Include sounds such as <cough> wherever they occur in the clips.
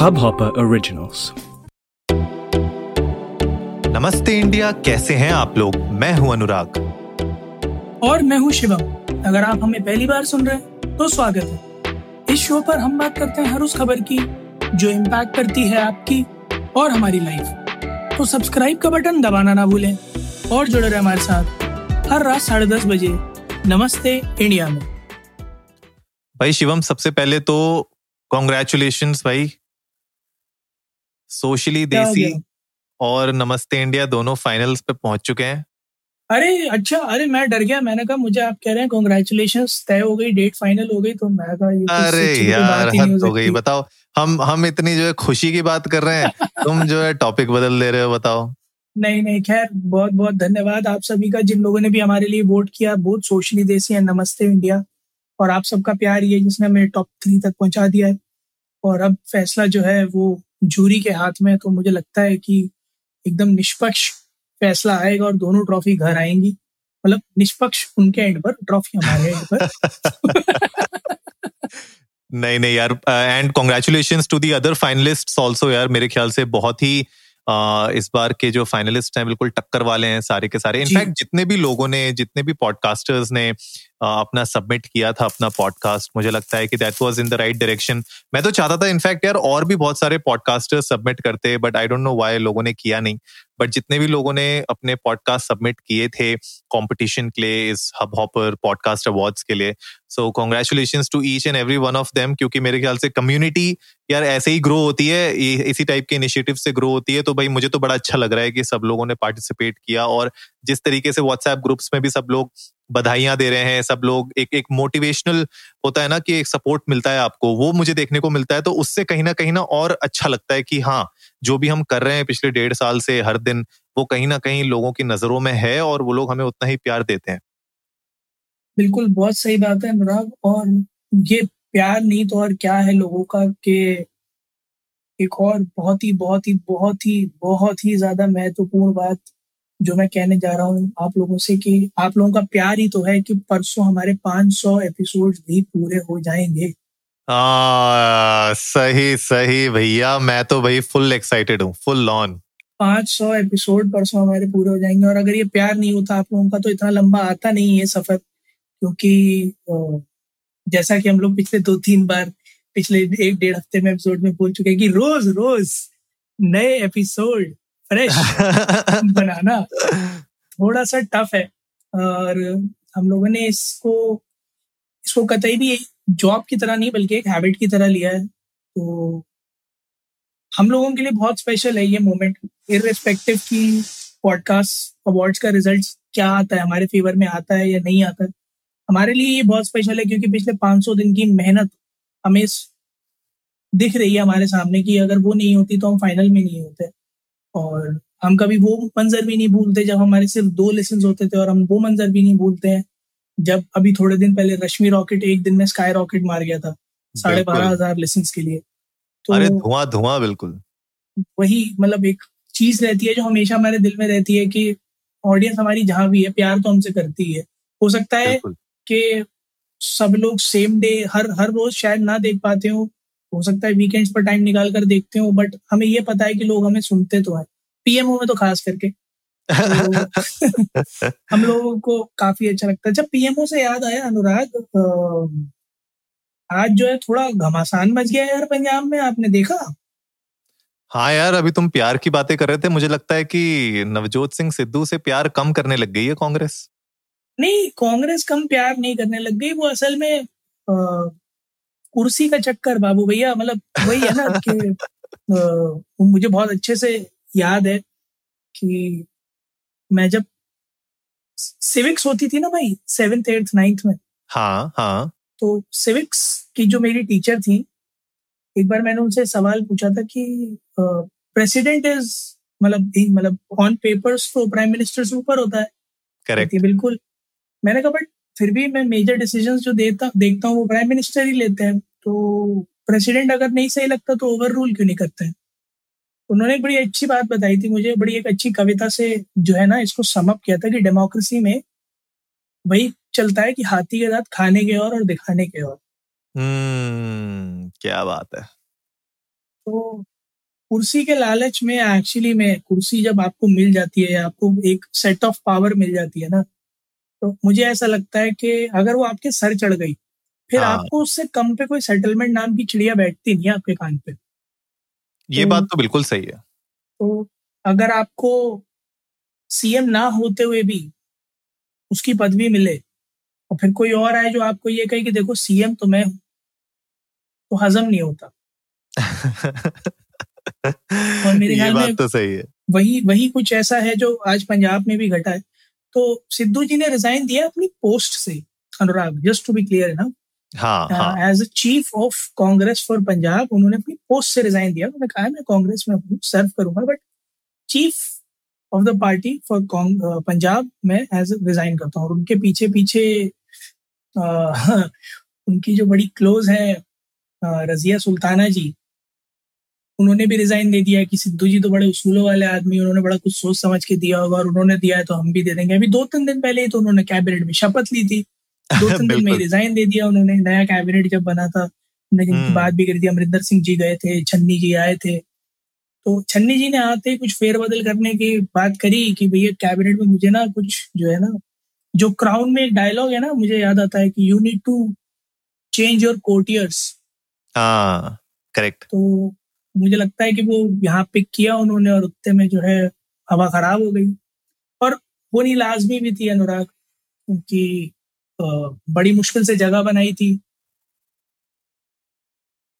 Hubhopper Originals. नमस्ते India कैसे हैं आप लोग? मैं हूँ अनुराग। और मैं हूँ शिवम। अगर आप हमें पहली बार सुन रहे हैं तो स्वागत है। इस शो पर हम बात करते हैं हर उस खबर की जो इम्पैक्ट करती है आपकी और हमारी लाइफ तो सब्सक्राइब का बटन दबाना ना भूलें और जुड़े रहे हमारे साथ हर रात साढ़े दस बजे। नमस्ते इंडिया में। भाई शिवम सबसे पहले तो कॉन्ग्रेचुलेशन भाई। सोशली देसी और नमस्ते इंडिया दोनों फाइनल्स पे पहुँच चुके हैं। अरे अच्छा अरे मैं डर गया। मैंने कहा मुझे आप कह रहे हैं कॉन्ग्रेचुलेशन तय हो गई डेट फाइनल हो गई तो मैं कहा ये तो अरे यार ही हद हो गई। बताओ हम हम इतनी जो है खुशी की बात कर रहे हैं <laughs> तुम जो है टॉपिक बदल दे रहे हो बताओ। नहीं नहीं खैर बहुत बहुत धन्यवाद आप सभी का जिन लोगों ने भी हमारे लिए वोट किया बहुत सोशली देसी है नमस्ते इंडिया। और आप सबका प्यार ये जिसने हमें टॉप थ्री तक पहुँचा दिया है। और अब फैसला जो है वो जूरी के हाथ में तो मुझे लगता है कि एकदम निष्पक्ष फैसला आएगा और दोनों ट्रॉफी घर आएँगी। मतलब निष्पक्ष उनके एंड पर ट्रॉफी हमारे एंड पर। <laughs> नहीं नहीं यार and congratulation to the other finalist also यार मेरे ख्याल से बहुत ही uh, इस बार के जो फाइनलिस्ट हैं बिल्कुल टक्कर वाले हैं सारे के सारे। इनफैक्ट जितने भी लोगों ने जितने भी पॉडकास्टर्स ने अपना सबमिट किया था अपना पॉडकास्ट मुझे लगता है कि that was in the right direction मैं तो चाहता था इनफैक्ट यार, और भी बहुत सारे पॉडकास्टर्स सबमिट करते but I don't know why लोगों ने किया नहीं। बट जितने भी लोगों ने अपने पॉडकास्ट सबमिट किए थे कंपटीशन के लिए, इस हब हॉपर पॉडकास्ट अवार्ड्स के लिए। So congratulation to each and every one of them क्योंकि मेरे ख्याल से कम्युनिटी यार, ऐसे ही ग्रो होती है इसी टाइप के इनिशिएटिव से ग्रो होती है। तो भाई, मुझे तो बड़ा अच्छा लग रहा है कि सब लोगों ने पार्टिसिपेट किया और जिस तरीके से व्हाट्सएप ग्रुप्स में भी सब लोग बधाइयाँ दे रहे हैं, सब लोग, एक एक मोटिवेशनल होता है ना कि एक सपोर्ट मिलता है आपको, वो मुझे देखने को मिलता है तो उससे कहीं ना कहीं ना और अच्छा लगता है कि हाँ जो भी हम कर रहे हैं पिछले डेढ़ साल से, हर दिन, वो कहीं ना कहीं लोगों की नज़रों में है और वो लोग हमें उतना ही प्यार देते हैं। बिल्कुल, बहुत सही बात है अनुराग, और ये प्यार नहीं तो और क्या है लोगों का के एक और बहुत ही बहुत ही बहुत ही बहुत ही ज़्यादा महत्वपूर्ण बात जो मैं कहने जा रहा हूँ आप लोगों से कि आप लोगों का प्यार ही तो है कि परसों हमारे 500 एपिसोड भी पूरे हो जाएँगे। हाँ सही सही भैया। मैं तो भाई फुल एक्साइटेड हूँ फुल ऑन 500 एपिसोड परसों हमारे पूरे हो जाएँगे और अगर ये प्यार नहीं होता आप लोगों का तो इतना लंबा आता नहीं है सफ़र क्योंकि जैसा कि हम लोग पिछले दो तीन बार पिछले एक डेढ़ हफ़्ते में एपिसोड में बोल चुके हैं कि रोज रोज नए एपिसोड फ्रेश <laughs> बनाना। थोड़ा सा टफ है। और हम लोगों ने इसको इसको कतई भी जॉब की तरह नहीं बल्कि एक हैबिट की तरह लिया है। तो हम लोगों के लिए बहुत स्पेशल है ये मोमेंट इररिस्पेक्टिव की पॉडकास्ट अवार्ड्स का रिज़ल्ट क्या आता है हमारे फेवर में आता है या नहीं आता है। हमारे लिए ये बहुत स्पेशल है क्योंकि पिछले 500 दिन की मेहनत हमें दिख रही है हमारे सामने कि अगर वो नहीं होती तो हम फाइनल में नहीं होते। और हम कभी वो मंजर भी नहीं भूलते जब हमारे सिर्फ़ दो लेसन होते थे और हम वो मंजर भी नहीं भूलते हैं। जब अभी थोड़े दिन पहले रश्मि रॉकेट एक दिन में स्काई रॉकेट मार गया था साढ़े बारह हज़ार लेसन के लिए। तो अरे धुआँ धुआँ बिल्कुल। वही मतलब एक चीज़ रहती है जो हमेशा हमारे दिल में रहती है कि ऑडियंस हमारी जहाँ भी है प्यार तो हमसे करती है हो। सकता है कि सब लोग सेम डे हर हर रोज शायद ना देख पाते हो हो सकता है वीकेंड्स पर टाइम निकाल कर देखते हो बट हमें ये पता है कि लोग हमें सुनते तो है। पीएमओ में तो खास करके। तो <laughs> हम लोगों को काफ़ी अच्छा लगता है। जब पीएमओ से याद आया अनुराग आज जो है थोड़ा घमासान मच गया यार पंजाब में आपने देखा? हाँ यार अभी तुम प्यार की बातें कर रहे थे। मुझे लगता है कि नवजोत सिंह सिद्धू से प्यार कम करने लग गई है कांग्रेस। नहीं कांग्रेस कम प्यार नहीं करने लग गई। वो असल में कुर्सी का चक्कर बाबू भैया मतलब वही है ना <laughs> कि वो मुझे बहुत अच्छे से याद है कि मैं जब सिविक्स होती थी ना भाई सेवेंथ एट्थ नाइन्थ में। हाँ हाँ। तो सिविक्स की जो मेरी टीचर थी एक बार मैंने उनसे सवाल पूछा था कि प्रेसिडेंट इज़ मतलब मतलब ऑन पेपर्स तो प्राइम मिनिस्टर से ऊपर होता है। करेक्ट बिल्कुल मैंने कहा बट फिर भी मैं मेजर डिसीज़न जो देता देखता हूँ वो प्राइम मिनिस्टर ही लेते हैं। तो प्रेसिडेंट अगर नहीं सही लगता तो ओवर रूल क्यों नहीं करते हैं? उन्होंने एक बड़ी अच्छी बात बताई थी मुझे बड़ी एक अच्छी कविता से जो है ना इसको समअप किया था कि डेमोक्रेसी में वही चलता है कि हाथी के दांत खाने के और और दिखाने के और। हम्म क्या बात है। तो कुर्सी के लालच में एक्चुअली में कुर्सी जब आपको मिल जाती है आपको एक सेट ऑफ़ पावर मिल जाती है ना तो मुझे ऐसा लगता है कि अगर वो आपके सर चढ़ गई फिर हाँ। आपको उससे कम पे कोई सेटलमेंट नाम की चिड़िया बैठती नहीं है आपके कान पे। ये तो- बात तो बिल्कुल सही है। तो अगर आपको सीएम ना होते हुए भी उसकी पदवी मिले और फिर कोई और आए जो आपको ये कहे कि देखो सीएम तो मैं हूँ तो हजम नहीं होता। <laughs> और मेरे ख्याल में- तो सही है। वही वही कुछ ऐसा है जो आज पंजाब में भी घटा है। तो सिद्धू जी ने रिजाइन दिया अपनी पोस्ट से Anurag just to be clear ना? As a chief of Congress for Punjab उन्होंने अपनी पोस्ट से रिजाइन दिया। उन्होंने कहा मैं कांग्रेस में सर्व करूँगा but chief of the party for Punjab में एज रिजाइन करता हूँ। और उनके पीछे पीछे अ, उनकी जो बड़ी क्लोज है अ, रजिया सुल्ताना जी उन्होंने भी रिजाइन दे दिया कि सिद्धू जी तो बड़े उसूलों वाले आदमी उन्होंने बड़ा कुछ सोच समझ के दिया होगा और उन्होंने दिया है तो हम भी दे देंगे। अभी दो तीन दिन पहले ही तो उन्होंने कैबिनेट में शपथ ली थी। दो तीन <laughs> दिन में रिजाइन दे दिया उन्होंने। नया कैबिनेट जब बना था जिनकी हम्म। बात भी करी थी अमरिंदर सिंह जी गए थे छन्नी जी आए थे। तो छन्नी जी ने आते ही कुछ फेरबदल करने की बात करी कि भैया कैबिनेट में मुझे ना कुछ जो है ना जो क्राउन में एक डायलॉग है ना मुझे याद आता है कि you need to change your courtiers हाँ करेक्ट तो मुझे लगता है कि वो यहाँ पिक किया उन्होंने और उत्ते में जो है हवा खराब हो गई। और होनी लाजमी भी थी अनुराग क्योंकि बड़ी मुश्किल से जगह बनाई थी।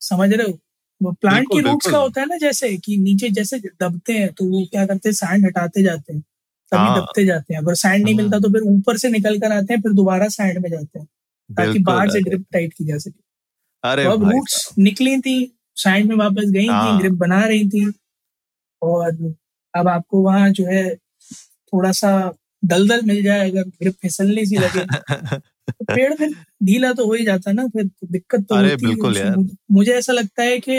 समझ रहे हो? वो प्लांट की रूट्स का होता है ना जैसे कि नीचे जैसे दबते हैं तो वो क्या करते हैं? सैंड हटाते जाते हैं। तभी हाँ। दबते जाते हैं। अगर सैंड नहीं हम्म। मिलता तो फिर ऊपर से निकल कर आते हैं फिर दोबारा सैंड में जाते हैं। ताकि बाहर से ड्रिप टाइट की जा सके। अरे तो अब रूट्स निकली थी। साइड में वापस गई थी हाँ। ग्रिप बना रही थी और अब आपको वहाँ जो है थोड़ा सा दलदल मिल जाए अगर ग्रिप फिसलने सी लगे तो <laughs> पेड़ फिर ढीला तो हो ही जाता ना फिर दिक्कत तो अरे बिल्कुल यार। मुझे- ऐसा लगता है कि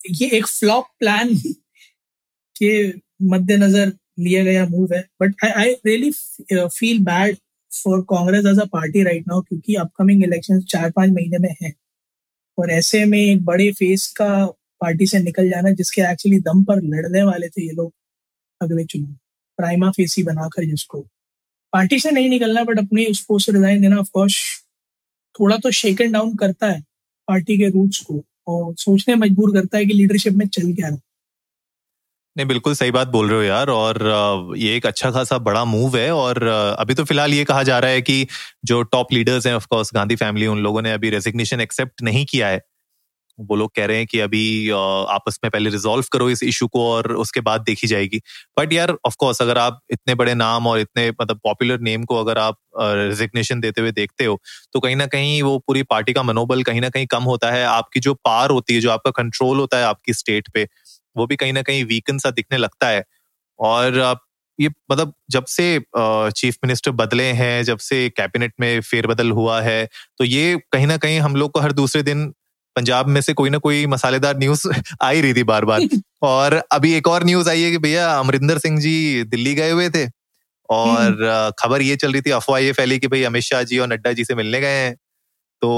ये एक फ्लॉप प्लान <laughs> के मद्देनजर लिया गया मूव है but I I really feel bad for Congress as a party right now क्योंकि अपकमिंग इलेक्शन चार पाँच महीने में है और ऐसे में एक बड़े फेस का पार्टी से निकल जाना जिसके एक्चुअली दम पर लड़ने वाले थे ये लोग अगले चुनाव प्राइमा फेस ही बनाकर जिसको। पार्टी से नहीं निकलना बट अपने उस पोस्ट से रिजाइन देना ऑफकोर्स थोड़ा तो शेकन डाउन करता है पार्टी के रूट्स को और सोचने मजबूर करता है कि लीडरशिप में चल क्या रहा। नहीं, बिल्कुल सही बात बोल रहे हो यार। और ये एक अच्छा खासा बड़ा मूव है और अभी तो फ़िलहाल ये कहा जा रहा है कि जो टॉप लीडर्स हैं ऑफ़ कोर्स गांधी फैमिली उन लोगों ने अभी रेजिग्नेशन एक्सेप्ट नहीं किया है। वो लोग कह रहे हैं कि अभी आपस में पहले रिजॉल्व करो इस इशू को और उसके बाद देखी जाएगी। बट यार ऑफ़ कोर्स अगर आप इतने बड़े नाम और इतने मतलब पॉपुलर नेम को अगर आप रेजिग्नेशन देते हुए देखते हो तो कहीं ना कहीं वो पूरी पार्टी का मनोबल कहीं ना कहीं कम होता है। आपकी जो पार होती है, जो आपका कंट्रोल होता है आपकी स्टेट पे वो भी कहीं ना कहीं वीकन सा दिखने लगता है। और ये मतलब जब से चीफ मिनिस्टर बदले हैं जब से कैबिनेट में फेरबदल हुआ है तो ये कहीं ना कहीं हम लोग को हर दूसरे दिन पंजाब में से कोई ना कोई मसालेदार न्यूज़ <laughs> आ ही रही थी बार बार <laughs> और अभी एक और न्यूज़ आई है कि भैया अमरिंदर सिंह जी दिल्ली गए हुए थे। और खबर ये चल रही थी अफवाह ये फैली कि भाई अमित शाह जी और नड्डा जी से मिलने गए हैं। तो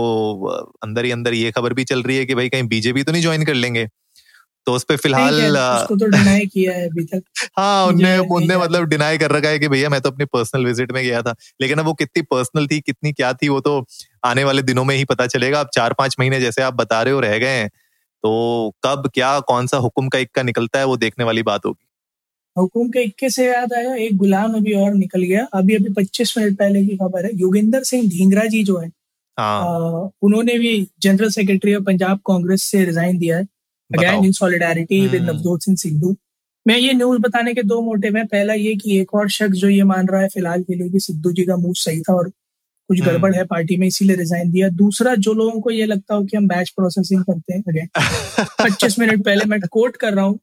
अंदर ही अंदर ये खबर भी चल रही है कि भाई कहीं बीजेपी तो नहीं ज्वाइन कर लेंगे। तो उस पे नहीं फ़िलहाल उसको तो डिनाई किया है अभी तक। <laughs> हाँ उनने उनने मतलब डिनाई कर रखा है कि भैया मैं तो अपनी पर्सनल विज़िट में गया था। लेकिन अब वो कितनी पर्सनल थी कितनी क्या थी वो तो आने वाले दिनों में ही पता चलेगा। अब चार पाँच महीने जैसे आप बता रहे हो रह गए हैं। तो कब क्या कौन सा हुक्म का इक्का निकलता है वो देखने वाली बात होगी। हुकुम के इक्के से याद आया एक गुलाम अभी और निकल गया। अभी अभी पच्चीस मिनट पहले की खबर है योगेंद्र सिंह ढींगरा जी जो है हाँ। अ, उन्होंने भी general secretary of Punjab Congress से रिजाइन दिया है। Again in solidarity with. Navjot Singh Sidhu मैं ये न्यूज़ बताने के दो मोटिव हैं। पहला ये कि एक और शख्स जो ये मान रहा है फ़िलहाल के लिए कि सिद्धू जी का मूव सही था और कुछ हम्म। गड़बड़ है पार्टी में इसीलिए रिजाइन दिया। दूसरा जो लोगों को ये लगता हो कि हम बैच प्रोसेसिंग करते हैं अगेन <laughs> पच्चीस मिनट पहले मैं कोट कर रहा हूँ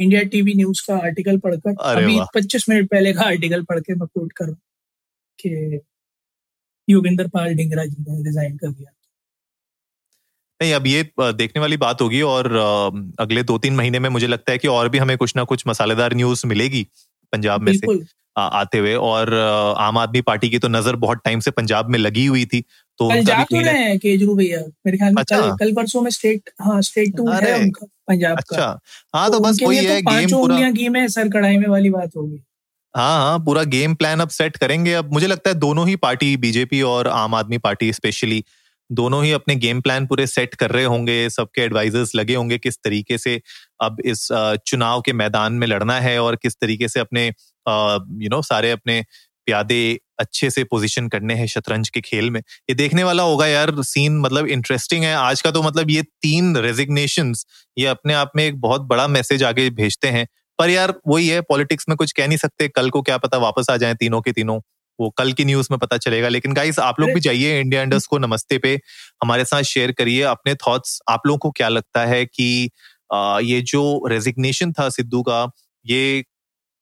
इंडिया टीवी न्यूज़ का आर्टिकल पढ़कर। अभी पच्चीस मिनट पहले का आर्टिकल पढ़ के मैं कोट कर रहा हूँ कि योगेंद्र पाल डिंगरा जी ने रिजाइन कर दिया। नहीं अब ये देखने वाली बात होगी और अगले दो तीन महीने में मुझे लगता है कि और भी हमें कुछ ना कुछ मसालेदार न्यूज़ मिलेगी पंजाब में से आते हुए। और आम आदमी पार्टी की तो नज़र बहुत टाइम से पंजाब में लगी हुई थी तो कल उनका जा तो रहे हैं केजरीवाल भैया। मेरे ख्याल में अच्छा। कल कल परसों में स्टेट हाँ स्टेट टूर है उनका पंजाब का। अच्छा। हाँ तो तो बस वही तो है गेम पूरा उंगलियाँ घी में सर कढ़ाई में वाली बात होगी। हाँ हाँ पूरा गेम प्लान अब सेट करेंगे। अब मुझे लगता है दोनों ही पार्टी बीजेपी और आम आदमी पार्टी स्पेशली दोनों ही अपने गेम प्लान पूरे सेट कर रहे होंगे, सबके एडवाइजर्स लगे होंगे किस तरीके से अब इस चुनाव के मैदान में लड़ना है और किस तरीके से अपने यू नो सारे अपने प्यादे अच्छे से पोजीशन करने हैं शतरंज के खेल में। ये देखने वाला होगा यार सीन मतलब इंटरेस्टिंग है। आज का तो मतलब ये तीन रेजिग्नेशन ये अपने आप में एक बहुत बड़ा मैसेज आगे भेजते हैं। पर यार, वही है पॉलिटिक्स में कुछ कह नहीं सकते। कल को क्या पता वापस आ जाए तीनों के तीनों। वो कल की न्यूज़ में पता चलेगा। लेकिन गाइस आप लोग भी जाइए इंडिया इंडस्ट को नमस्ते पे। हमारे साथ शेयर करिए अपने थॉट्स आप लोगों को क्या लगता है कि आ, ये जो रेजिग्नेशन था सिद्धू का ये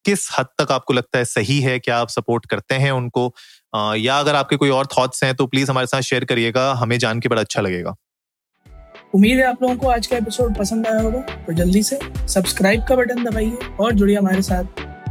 किस हद तक आपको लगता है सही है? क्या आप सपोर्ट करते हैं उनको? आ, या अगर आपके कोई और थॉट्स हैं तो प्लीज़ हमारे साथ शेयर करिएगा। हमें जान के बड़ा अच्छा लगेगा। उम्मीद है आप लोगों को आज का एपिसोड पसंद आया होगा। तो जल्दी से सब्सक्राइब का बटन दबाइए और जुड़िए हमारे साथ।